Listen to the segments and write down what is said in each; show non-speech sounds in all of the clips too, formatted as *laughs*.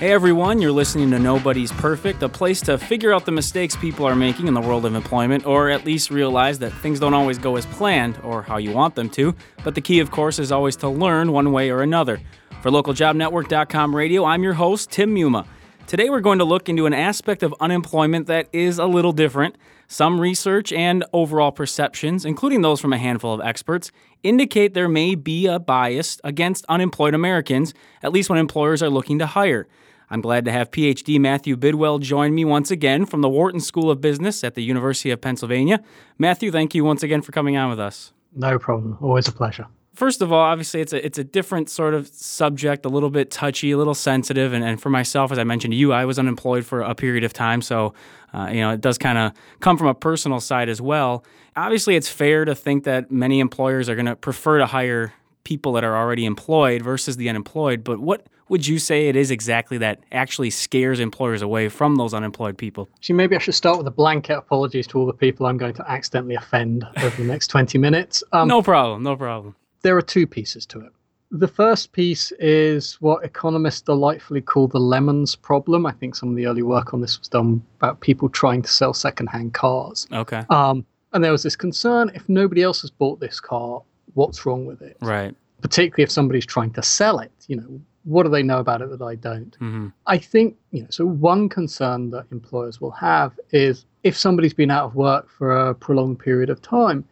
Hey everyone, you're listening to Nobody's Perfect, a place to figure out the mistakes people are making in the world of employment, or at least realize that things don't always go as planned or how you want them to. But the key, of course, is always to learn one way or another. For localjobnetwork.com radio, I'm your host, Tim Muma. Today we're going to look into an aspect of unemployment that is a little different. Some research and overall perceptions, including those from a handful of experts, indicate there may be a bias against unemployed Americans, at least when employers are looking to hire. I'm glad to have PhD Matthew Bidwell join me once again from the Wharton School of Business at the University of Pennsylvania. Matthew, thank you once again for coming on with us. No problem. Always a pleasure first of all, obviously it's a it's a different sort of subject, a little bit touchy, a little sensitive, and, and for myself, as I mentioned to you, I was unemployed for a period of time, so uh, you know it does kind of come from a personal side as well. Obviously, it's fair to think that many employers are going to prefer to hire people that are already employed versus the unemployed. But what would you say it is exactly that actually scares employers away from those unemployed people? See, maybe I should start with a blanket apologies to all the people I'm going to accidentally offend over the next 20 minutes. Um, no problem, no problem there are two pieces to it. The first piece is what economists delightfully call the lemons problem. I think some of the early work on this was done about people trying to sell secondhand cars. Okay. Um, and there was this concern if nobody else has bought this car, what's wrong with it? Right. Particularly if somebody's trying to sell it. You know, what do they know about it that I don't? Mm-hmm. I think, you know, so one concern that employers will have is if somebody's been out of work for a prolonged period of time,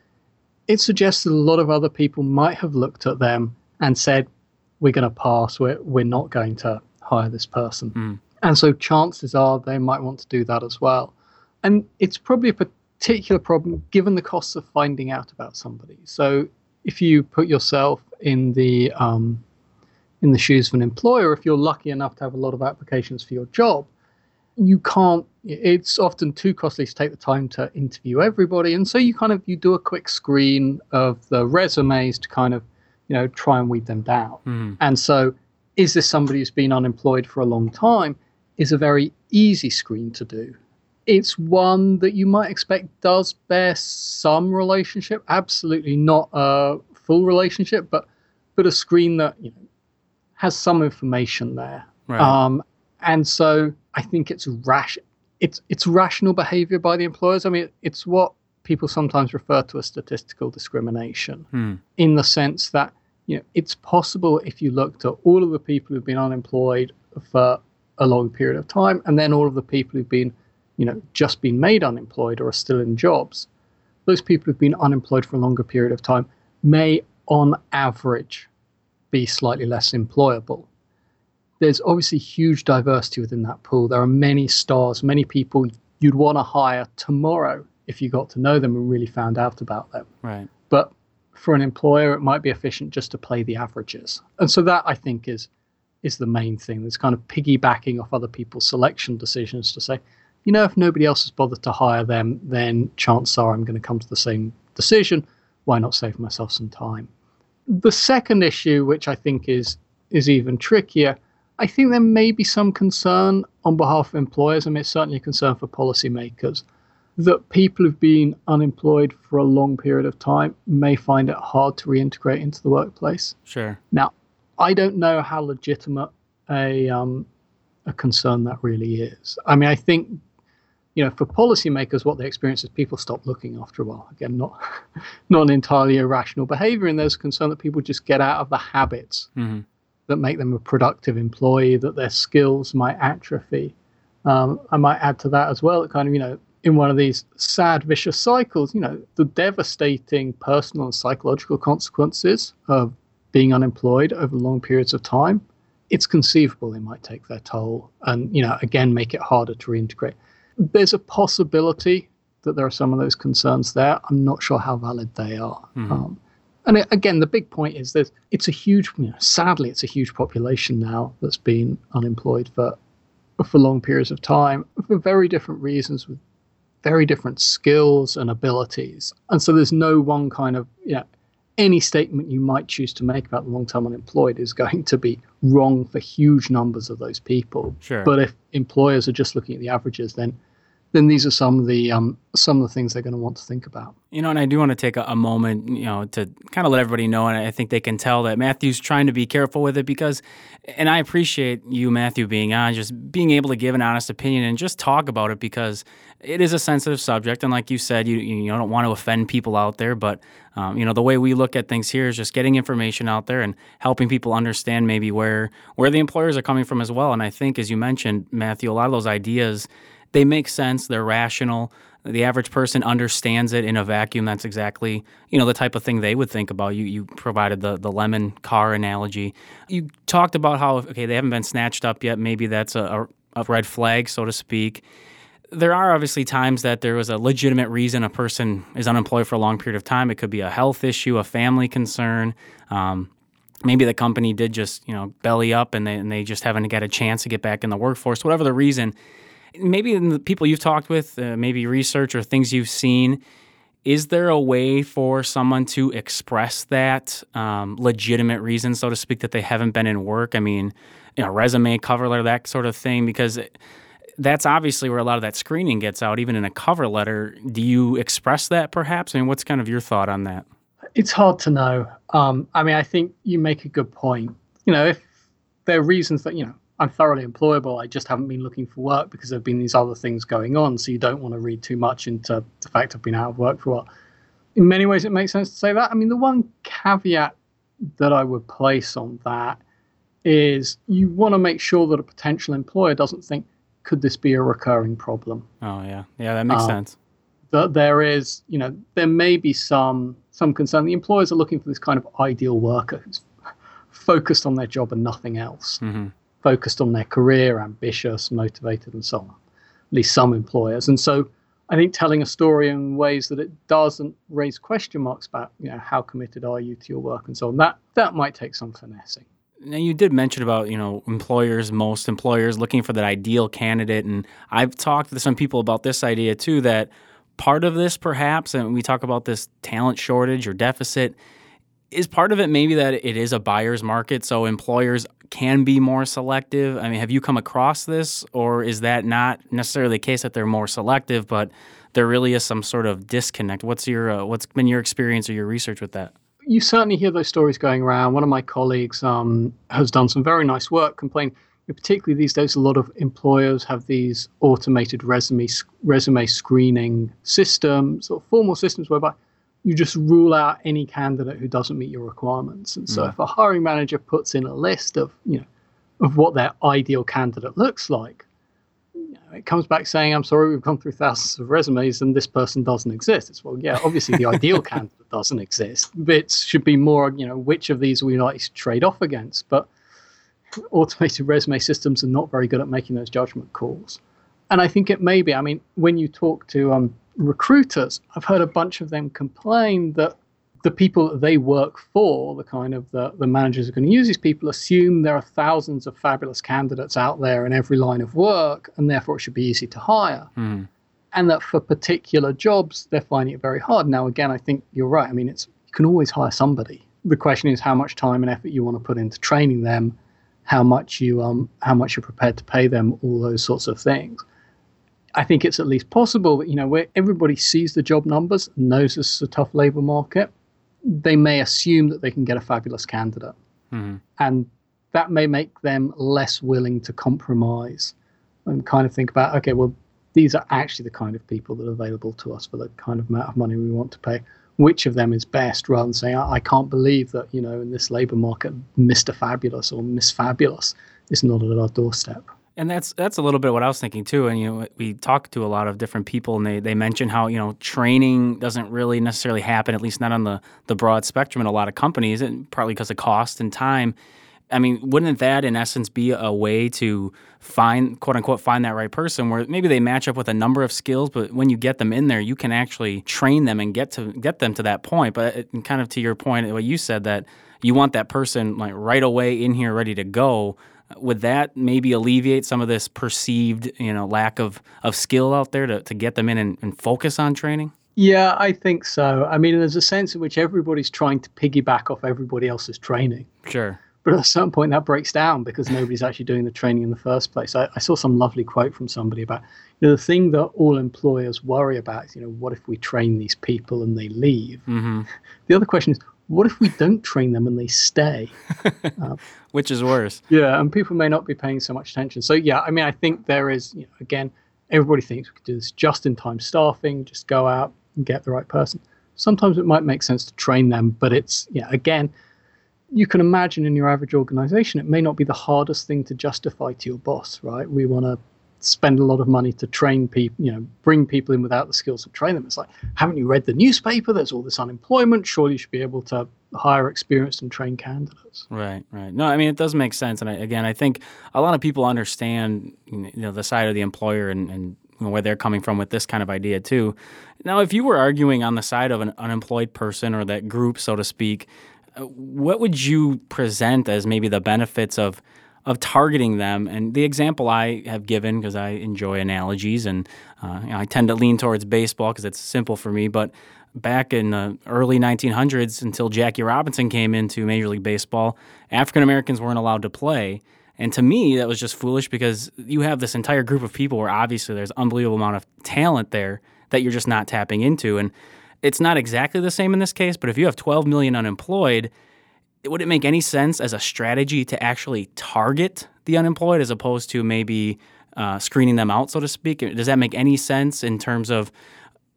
it suggests that a lot of other people might have looked at them and said, we're going to pass, we're, we're not going to hire this person. Mm. And so chances are they might want to do that as well. And it's probably a particular problem given the costs of finding out about somebody. So if you put yourself in the um, in the shoes of an employer, if you're lucky enough to have a lot of applications for your job, you can't it's often too costly to take the time to interview everybody. And so you kind of you do a quick screen of the resumes to kind of you know try and weed them down. Mm. and so is this somebody who's been unemployed for a long time is a very easy screen to do. It's one that you might expect does bear some relationship absolutely not a full relationship but but a screen that you know has some information there right. um, and so I think it's rash. It's it's rational behaviour by the employers. I mean, it's what people sometimes refer to as statistical discrimination, hmm. in the sense that you know it's possible if you looked at all of the people who've been unemployed for a long period of time, and then all of the people who've been, you know, just been made unemployed or are still in jobs, those people who've been unemployed for a longer period of time may, on average, be slightly less employable there's obviously huge diversity within that pool. There are many stars, many people you'd want to hire tomorrow if you got to know them and really found out about them. Right. But for an employer, it might be efficient just to play the averages. And so that I think is is the main thing. There's kind of piggybacking off other people's selection decisions to say, you know, if nobody else has bothered to hire them, then chances are I'm going to come to the same decision. Why not save myself some time? The second issue, which I think is is even trickier, I think there may be some concern on behalf of employers. I mean, it's certainly a concern for policymakers that people who've been unemployed for a long period of time may find it hard to reintegrate into the workplace. Sure. Now, I don't know how legitimate a um, a concern that really is. I mean, I think you know, for policymakers, what they experience is people stop looking after a while. Again, not *laughs* not an entirely irrational behavior, and there's concern that people just get out of the habits mm-hmm that make them a productive employee, that their skills might atrophy. Um, I might add to that as well, That kind of, you know, in one of these sad, vicious cycles, you know, the devastating personal and psychological consequences of being unemployed over long periods of time, it's conceivable they might take their toll and, you know, again, make it harder to reintegrate. There's a possibility that there are some of those concerns there. I'm not sure how valid they are. Mm-hmm. Um, and again, the big point is that it's a huge, you know, sadly, it's a huge population now that's been unemployed for for long periods of time for very different reasons with very different skills and abilities. And so there's no one kind of, you know, any statement you might choose to make about the long term unemployed is going to be wrong for huge numbers of those people. Sure. But if employers are just looking at the averages, then then these are some of the um, some of the things they're going to want to think about. You know, and I do want to take a, a, moment, you know, to kind of let everybody know, and I think they can tell that Matthew's trying to be careful with it because, and I appreciate you, Matthew, being on, just being able to give an honest opinion and just talk about it because it is a sensitive subject, and like you said, you you don't want to offend people out there, but um, you know the way we look at things here is just getting information out there and helping people understand maybe where where the employers are coming from as well. And I think, as you mentioned, Matthew, a lot of those ideas they make sense, they're rational. The average person understands it in a vacuum. That's exactly you know the type of thing they would think about. You you provided the the lemon car analogy. You talked about how okay they haven't been snatched up yet. Maybe that's a, a red flag, so to speak. There are obviously times that there was a legitimate reason a person is unemployed for a long period of time. It could be a health issue, a family concern. Um, maybe the company did just you know belly up and they, and they just haven't got a chance to get back in the workforce. Whatever the reason maybe in the people you've talked with, uh, maybe research or things you've seen, is there a way for someone to express that um, legitimate reason, so to speak, that they haven't been in work? I mean, you know, resume, cover letter, that sort of thing, because that's obviously where a lot of that screening gets out, even in a cover letter. Do you express that perhaps? I mean, what's kind of your thought on that? It's hard to know. Um, I mean, I think you make a good point. You know, if there are reasons that, you know, I'm thoroughly employable. I just haven't been looking for work because there have been these other things going on. So you don't want to read too much into the fact I've been out of work for a while. In many ways, it makes sense to say that. I mean, the one caveat that I would place on that is you want to make sure that a potential employer doesn't think, could this be a recurring problem? Oh yeah, yeah, that makes um, sense. That there is, you know, there may be some some concern. The employers are looking for this kind of ideal worker who's *laughs* focused on their job and nothing else. Mm-hmm focused on their career, ambitious, motivated, and so on. At least some employers. And so I think telling a story in ways that it doesn't raise question marks about, you know, how committed are you to your work and so on, that that might take some finessing. Now you did mention about you know employers, most employers looking for that ideal candidate, and I've talked to some people about this idea too. That part of this, perhaps, and we talk about this talent shortage or deficit, is part of it maybe that it is a buyer's market, so employers can be more selective? I mean, have you come across this, or is that not necessarily the case that they're more selective, but there really is some sort of disconnect? What's your uh, what's been your experience or your research with that? You certainly hear those stories going around. One of my colleagues um, has done some very nice work, complaining particularly these days, a lot of employers have these automated resume resume screening systems or formal systems whereby you just rule out any candidate who doesn't meet your requirements. And so, mm. if a hiring manager puts in a list of you know of what their ideal candidate looks like, you know, it comes back saying, "I'm sorry, we've gone through thousands of resumes and this person doesn't exist." It's well, yeah, obviously the ideal *laughs* candidate doesn't exist. It should be more, you know, which of these we like to trade off against. But automated resume systems are not very good at making those judgment calls. And I think it may be. I mean, when you talk to um, recruiters, I've heard a bunch of them complain that the people that they work for, the kind of the, the managers who are going to use these people, assume there are thousands of fabulous candidates out there in every line of work, and therefore it should be easy to hire. Mm. And that for particular jobs, they're finding it very hard. Now, again, I think you're right. I mean, it's you can always hire somebody. The question is how much time and effort you want to put into training them, how much you um how much you're prepared to pay them, all those sorts of things. I think it's at least possible that, you know, where everybody sees the job numbers, knows this is a tough labor market, they may assume that they can get a fabulous candidate. Mm-hmm. And that may make them less willing to compromise and kind of think about, okay, well, these are actually the kind of people that are available to us for the kind of amount of money we want to pay. Which of them is best rather than saying, I, I can't believe that, you know, in this labor market, Mr. Fabulous or Miss Fabulous is not at our doorstep. And that's that's a little bit what I was thinking too. And you know, we talk to a lot of different people, and they, they mention how you know training doesn't really necessarily happen, at least not on the the broad spectrum in a lot of companies, and partly because of cost and time. I mean, wouldn't that in essence be a way to find quote unquote find that right person where maybe they match up with a number of skills, but when you get them in there, you can actually train them and get to get them to that point. But it, kind of to your point, what you said that you want that person like right away in here ready to go would that maybe alleviate some of this perceived you know lack of, of skill out there to, to get them in and, and focus on training yeah i think so i mean there's a sense in which everybody's trying to piggyback off everybody else's training sure but at a certain point that breaks down because nobody's actually doing the training in the first place. I, I saw some lovely quote from somebody about you know, the thing that all employers worry about is, you know, what if we train these people and they leave? Mm-hmm. The other question is, what if we don't train them and they stay? *laughs* uh, Which is worse. Yeah, and people may not be paying so much attention. So yeah, I mean, I think there is, you know, again, everybody thinks we could do this just in time staffing, just go out and get the right person. Sometimes it might make sense to train them, but it's, yeah, again, you can imagine in your average organization, it may not be the hardest thing to justify to your boss, right? We want to spend a lot of money to train people, you know, bring people in without the skills to train them. It's like, haven't you read the newspaper? There's all this unemployment. Surely you should be able to hire experienced and trained candidates. Right, right. No, I mean, it does make sense. And I, again, I think a lot of people understand, you know, the side of the employer and, and you know, where they're coming from with this kind of idea too. Now, if you were arguing on the side of an unemployed person or that group, so to speak, uh, what would you present as maybe the benefits of of targeting them. And the example I have given, because I enjoy analogies and uh, you know, I tend to lean towards baseball because it's simple for me, but back in the early 1900s until Jackie Robinson came into Major League Baseball, African Americans weren't allowed to play. And to me, that was just foolish because you have this entire group of people where obviously there's unbelievable amount of talent there that you're just not tapping into. And it's not exactly the same in this case, but if you have 12 million unemployed, would it make any sense as a strategy to actually target the unemployed as opposed to maybe uh, screening them out, so to speak? Does that make any sense in terms of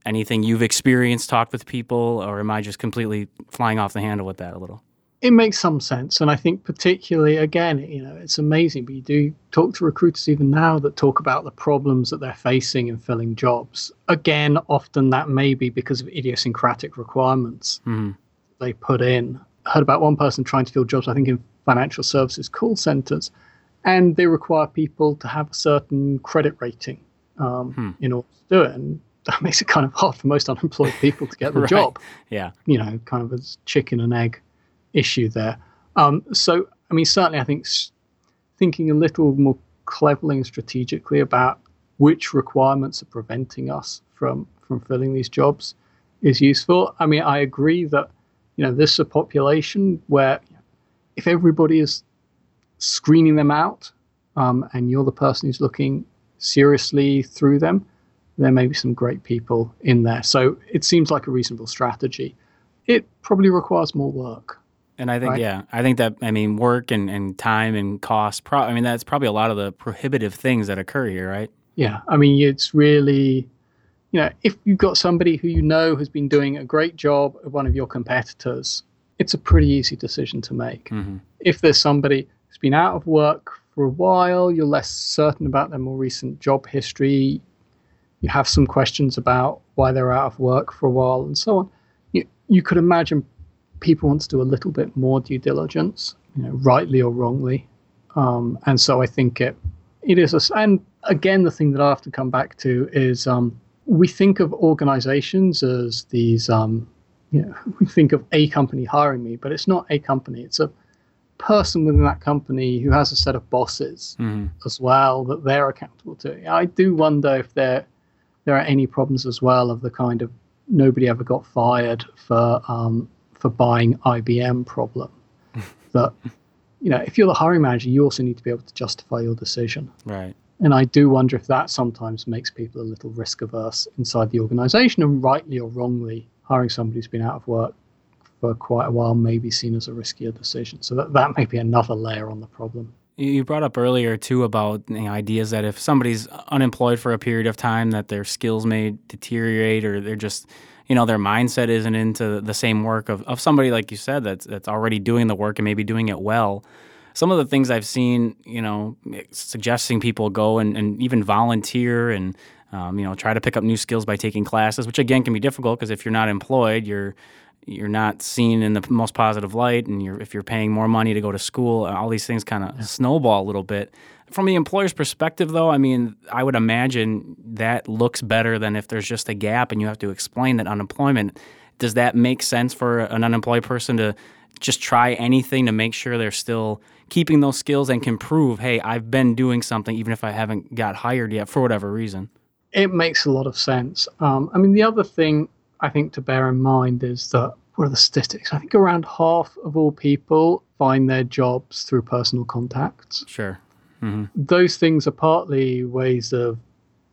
anything you've experienced, talked with people, or am I just completely flying off the handle with that a little? It makes some sense, and I think particularly again, you know, it's amazing. But you do talk to recruiters even now that talk about the problems that they're facing in filling jobs. Again, often that may be because of idiosyncratic requirements mm-hmm. they put in heard about one person trying to fill jobs, I think, in financial services call centers, and they require people to have a certain credit rating um, hmm. in order to do it. And that *laughs* makes it kind of hard for most unemployed people to get the *laughs* right. job. Yeah. You know, kind of a chicken and egg issue there. Um, so, I mean, certainly, I think thinking a little more cleverly and strategically about which requirements are preventing us from from filling these jobs is useful. I mean, I agree that you know, this is a population where if everybody is screening them out um, and you're the person who's looking seriously through them, there may be some great people in there. So it seems like a reasonable strategy. It probably requires more work. And I think, right? yeah, I think that, I mean, work and, and time and cost, pro- I mean, that's probably a lot of the prohibitive things that occur here, right? Yeah. I mean, it's really you know, if you've got somebody who you know has been doing a great job at one of your competitors, it's a pretty easy decision to make. Mm-hmm. If there's somebody who's been out of work for a while, you're less certain about their more recent job history, you have some questions about why they're out of work for a while, and so on. You, you could imagine people want to do a little bit more due diligence, you know, rightly or wrongly. Um, and so I think it it is a, and again the thing that I have to come back to is um, we think of organizations as these, um, you know, *laughs* we think of a company hiring me, but it's not a company. It's a person within that company who has a set of bosses mm-hmm. as well that they're accountable to. I do wonder if there there are any problems as well of the kind of nobody ever got fired for um, for buying IBM problem. *laughs* that you know, if you're the hiring manager, you also need to be able to justify your decision. Right. And I do wonder if that sometimes makes people a little risk averse inside the organization, and rightly or wrongly, hiring somebody who's been out of work for quite a while may be seen as a riskier decision. So that, that may be another layer on the problem. You brought up earlier too about you know, ideas that if somebody's unemployed for a period of time, that their skills may deteriorate, or they're just, you know, their mindset isn't into the same work of, of somebody like you said that's that's already doing the work and maybe doing it well some of the things I've seen, you know, suggesting people go and, and even volunteer and, um, you know, try to pick up new skills by taking classes, which again can be difficult because if you're not employed, you're you're not seen in the most positive light, and you're if you're paying more money to go to school, all these things kind of yeah. snowball a little bit. From the employer's perspective, though, I mean, I would imagine that looks better than if there's just a gap and you have to explain that unemployment. Does that make sense for an unemployed person to just try anything to make sure they're still keeping those skills and can prove, hey, I've been doing something even if I haven't got hired yet for whatever reason. It makes a lot of sense. Um, I mean, the other thing I think to bear in mind is that what are the statistics? I think around half of all people find their jobs through personal contacts. Sure. Mm-hmm. Those things are partly ways of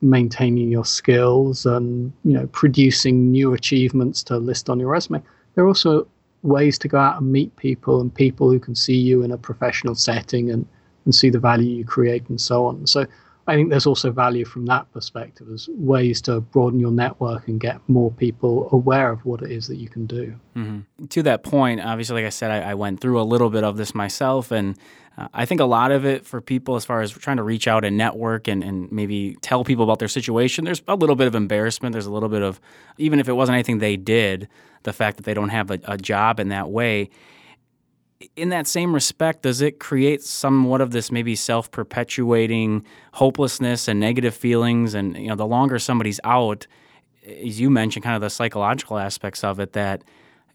maintaining your skills and you know producing new achievements to list on your resume. They're also ways to go out and meet people and people who can see you in a professional setting and, and see the value you create and so on. So I think there's also value from that perspective as ways to broaden your network and get more people aware of what it is that you can do. Mm-hmm. To that point, obviously, like I said, I, I, went through a little bit of this myself, and uh, I think a lot of it for people, as far as trying to reach out and network and, and maybe tell people about their situation, there's a little bit of embarrassment. There's a little bit of, even if it wasn't anything they did, the fact that they don't have a, a job in that way in that same respect, does it create somewhat of this maybe self perpetuating hopelessness and negative feelings? And you know, the longer somebody's out, as you mentioned, kind of the psychological aspects of it, that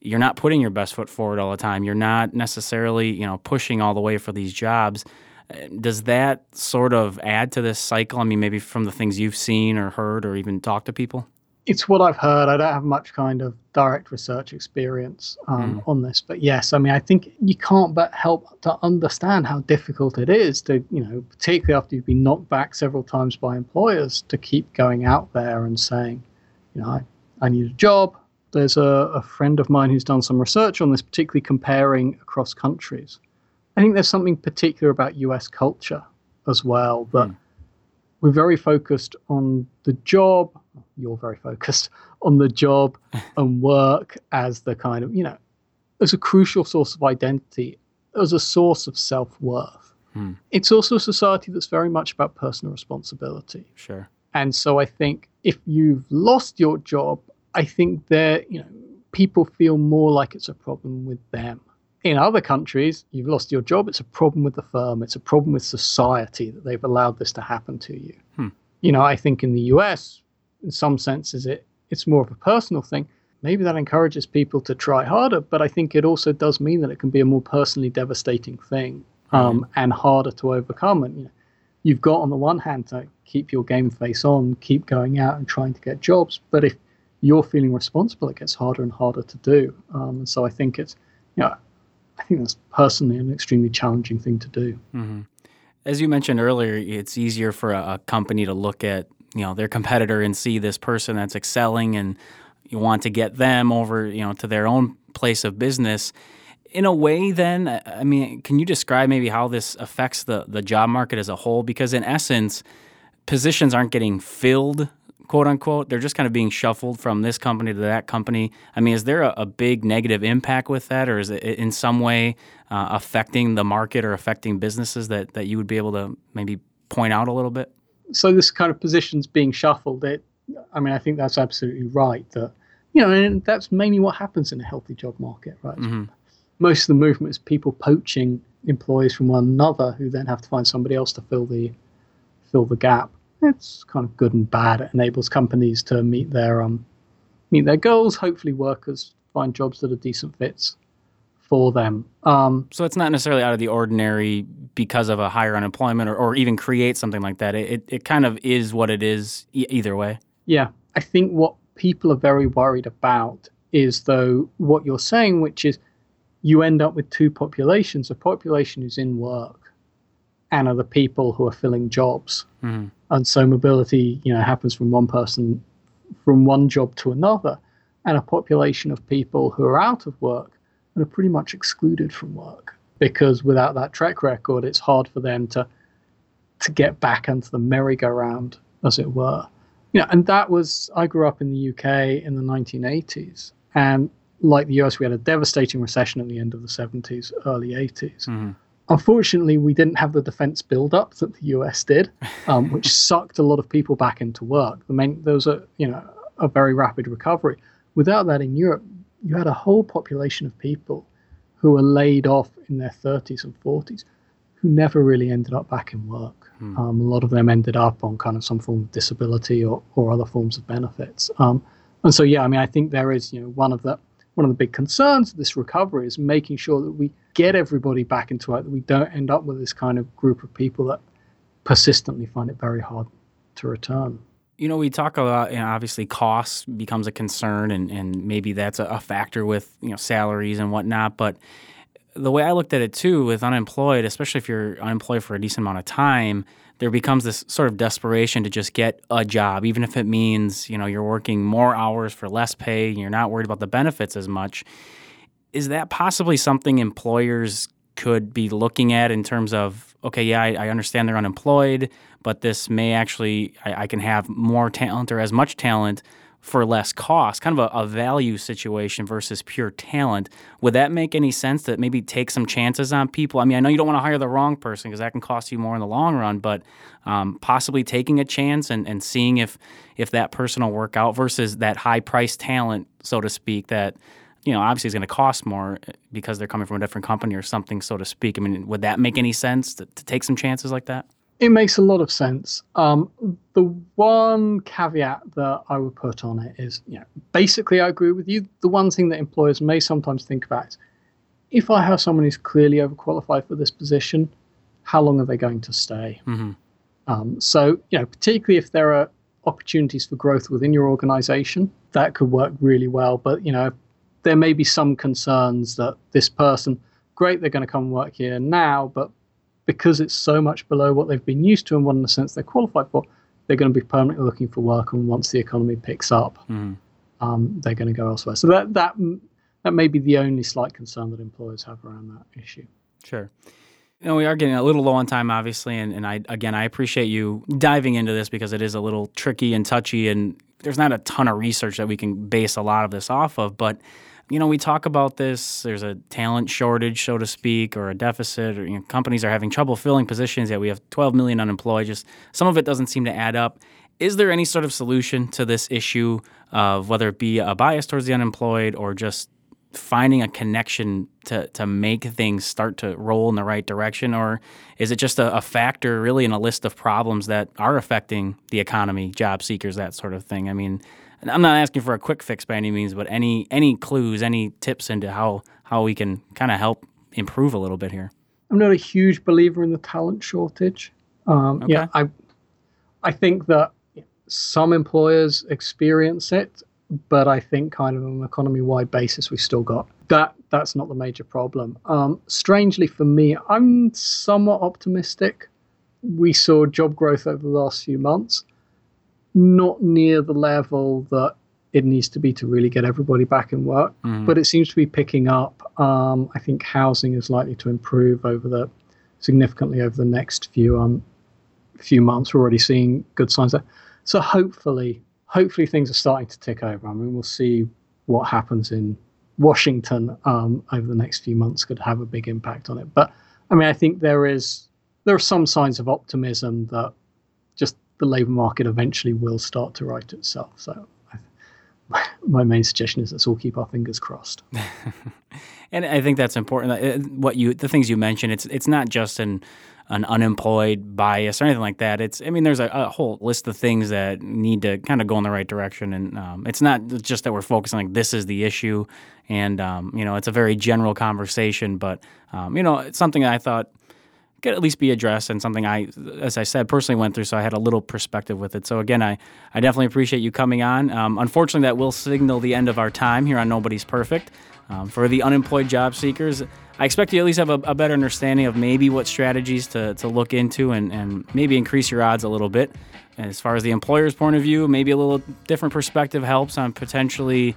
you're not putting your best foot forward all the time. You're not necessarily, you know, pushing all the way for these jobs. Uh, does that sort of add to this cycle? I mean, maybe from the things you've seen or heard or even talked to people? It's what I've heard. I don't have much kind of direct research experience um, mm. on this, but yes, I mean, I think you can't but help to understand how difficult it is to, you know, particularly after you've been knocked back several times by employers, to keep going out there and saying, you know, I, I need a job. There's a, a friend of mine who's done some research on this, particularly comparing across countries. I think there's something particular about US culture as well that mm. we're very focused on the job you're very focused on the job *laughs* and work as the kind of, you know, as a crucial source of identity, as a source of self worth. Hmm. It's also a society that's very much about personal responsibility. Sure. And so I think if you've lost your job, I think that, you know, people feel more like it's a problem with them. In other countries, you've lost your job, it's a problem with the firm, it's a problem with society that they've allowed this to happen to you. Hmm. You know, I think in the US, in some senses it it's more of a personal thing maybe that encourages people to try harder but i think it also does mean that it can be a more personally devastating thing um, mm-hmm. and harder to overcome and you know, you've got on the one hand to keep your game face on keep going out and trying to get jobs but if you're feeling responsible it gets harder and harder to do um, and so i think it's you know i think that's personally an extremely challenging thing to do mm-hmm. as you mentioned earlier it's easier for a, a company to look at you know their competitor and see this person that's excelling and you want to get them over you know to their own place of business. In a way then i mean can you describe maybe how this affects the the job market as a whole? Because in essence positions aren't getting filled quote unquote. They're just kind of being shuffled from this company to that company. I mean is there a, a big negative impact with that or is it in some way uh, affecting the market or affecting businesses that that you would be able to maybe point out a little bit so this kind of positions being shuffled, it, I mean, I think that's absolutely right. That you know, and that's mainly what happens in a healthy job market, right? Mm-hmm. Most of the movement is people poaching employees from one another, who then have to find somebody else to fill the fill the gap. It's kind of good and bad. It enables companies to meet their um meet their goals. Hopefully, workers find jobs that are decent fits for them. Um, so it's not necessarily out of the ordinary because of a higher unemployment or, or even create something like that. It, it kind of is what it is e- either way. Yeah. I think what people are very worried about is, though, what you're saying, which is you end up with two populations a population who's in work and are the people who are filling jobs. Mm-hmm. And so mobility, you know, happens from one person, from one job to another, and a population of people who are out of work and are pretty much excluded from work because without that track record, it's hard for them to to get back into the merry-go-round, as it were. You know, and that was I grew up in the UK in the 1980s, and like the US, we had a devastating recession at the end of the 70s, early 80s. Mm-hmm. Unfortunately, we didn't have the defense build-up that the US did, um, which *laughs* sucked a lot of people back into work. The main, there was a you know a very rapid recovery. Without that in Europe, you had a whole population of people who were laid off in their 30s and 40s who never really ended up back in work. Hmm. Um, a lot of them ended up on kind of some form of disability or, or other forms of benefits. Um, and so, yeah, I mean, I think there is, you know, one of the one of the big concerns of this recovery is making sure that we get everybody back into work, that we don't end up with this kind of group of people that persistently find it very hard to return. You know, we talk about you know, obviously cost becomes a concern, and, and maybe that's a, factor with you know salaries and whatnot. But the way I looked at it too, with unemployed, especially if you're unemployed for a decent amount of time, there becomes this sort of desperation to just get a job, even if it means you know you're working more hours for less pay, and you're not worried about the benefits as much. Is that possibly something employers could be looking at in terms of okay, yeah, I, I understand they're unemployed, but this may actually I, I, can have more talent or as much talent for less cost, kind of a, a, value situation versus pure talent. Would that make any sense that maybe take some chances on people? I mean, I know you don't want to hire the wrong person because that can cost you more in the long run, but um, possibly taking a chance and, and seeing if if that person will work out versus that high price talent, so to speak, that you know obviously it's going to cost more eh, because they're coming from a different company or something, so to speak. I mean, would that make any sense to, to take some chances like that? It makes a lot of sense. Um, the one caveat that I would put on it is, you know, basically I agree with you. The one thing that employers may sometimes think about is, if I have someone who's clearly overqualified for this position, how long are they going to stay? Mm-hmm. Um, so, you know, particularly if there are opportunities for growth within your organization, that could work really well. But, you know, there may be some concerns that this person, great, they're going to come work here now, but because it's so much below what they've been used to and what in the sense they're qualified for, they're going to be permanently looking for work. And once the economy picks up, mm. um, they're going to go elsewhere. So that that that may be the only slight concern that employers have around that issue. Sure. You know, we are getting a little low on time, obviously, and, and I again I appreciate you diving into this because it is a little tricky and touchy, and there's not a ton of research that we can base a lot of this off of. But you know, we talk about this. There's a talent shortage, so to speak, or a deficit, or you know, companies are having trouble filling positions. Yet we have 12 million unemployed. Just some of it doesn't seem to add up. Is there any sort of solution to this issue of whether it be a bias towards the unemployed or just finding a connection to, to make things start to roll in the right direction? Or is it just a, a, factor really in a list of problems that are affecting the economy, job seekers, that sort of thing? I mean, I'm not asking for a quick fix by any means, but any any clues, any tips into how how we can kind of help improve a little bit here. I'm not a huge believer in the talent shortage. Um, okay. Yeah, I I think that some employers experience it, but I think kind of on an economy wide basis, we've still got that. That's not the major problem. Um, strangely for me, I'm somewhat optimistic. We saw job growth over the last few months not near the level that it needs to be to really get everybody back in work, mm. but it seems to be picking up. Um, I think housing is likely to improve over the significantly over the next few um, few months. We're already seeing good signs there. So hopefully, hopefully things are starting to tick over. I mean, we'll see what happens in Washington um, over the next few months could have a big impact on it. But I mean, I think there is there are some signs of optimism that just the labour market eventually will start to right itself. So my main suggestion is let's all keep our fingers crossed. *laughs* and I think that's important. Uh, what you the things you mentioned, it's it's not just an an unemployed bias or anything like that. It's I mean, there's a, a whole list of things that need to kind of go in the right direction, and um, it's not just that we're focusing like this is the issue, and um, you know, it's a very general conversation, but um, you know, it's something I thought could at least be addressed and something I, as I said, personally went through, so I had a little perspective with it. So again, I, I definitely appreciate you coming on. Um, unfortunately, that will signal the end of our time here on Nobody's Perfect. Um, for the unemployed job seekers, I expect you at least have a, a, better understanding of maybe what strategies to, to look into and, and maybe increase your odds a little bit. as far as the employer's point of view, maybe a little different perspective helps on potentially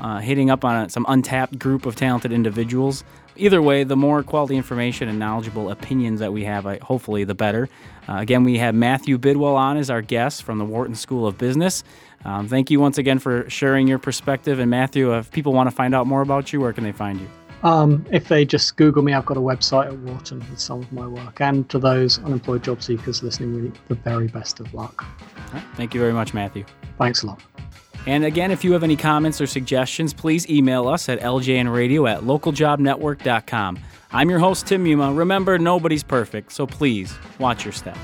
uh, hitting up on a, some untapped group of talented individuals either way, the more quality information and knowledgeable opinions that we have, hopefully, the better. Uh, again, we have Matthew Bidwell on as our guest from the Wharton School of Business. Um, thank you once again for sharing your perspective. And Matthew, if people want to find out more about you, where can they find you? Um, if they just Google me, I've got a website at Wharton with some of my work. And to those unemployed job seekers listening, really the very best of luck. Right. Thank you very much, Matthew. Thanks a lot. And again, if you have any comments or suggestions, please email us at ljnradio at localjobnetwork.com. I'm your host, Tim Muma. Remember, nobody's perfect, so please watch your step.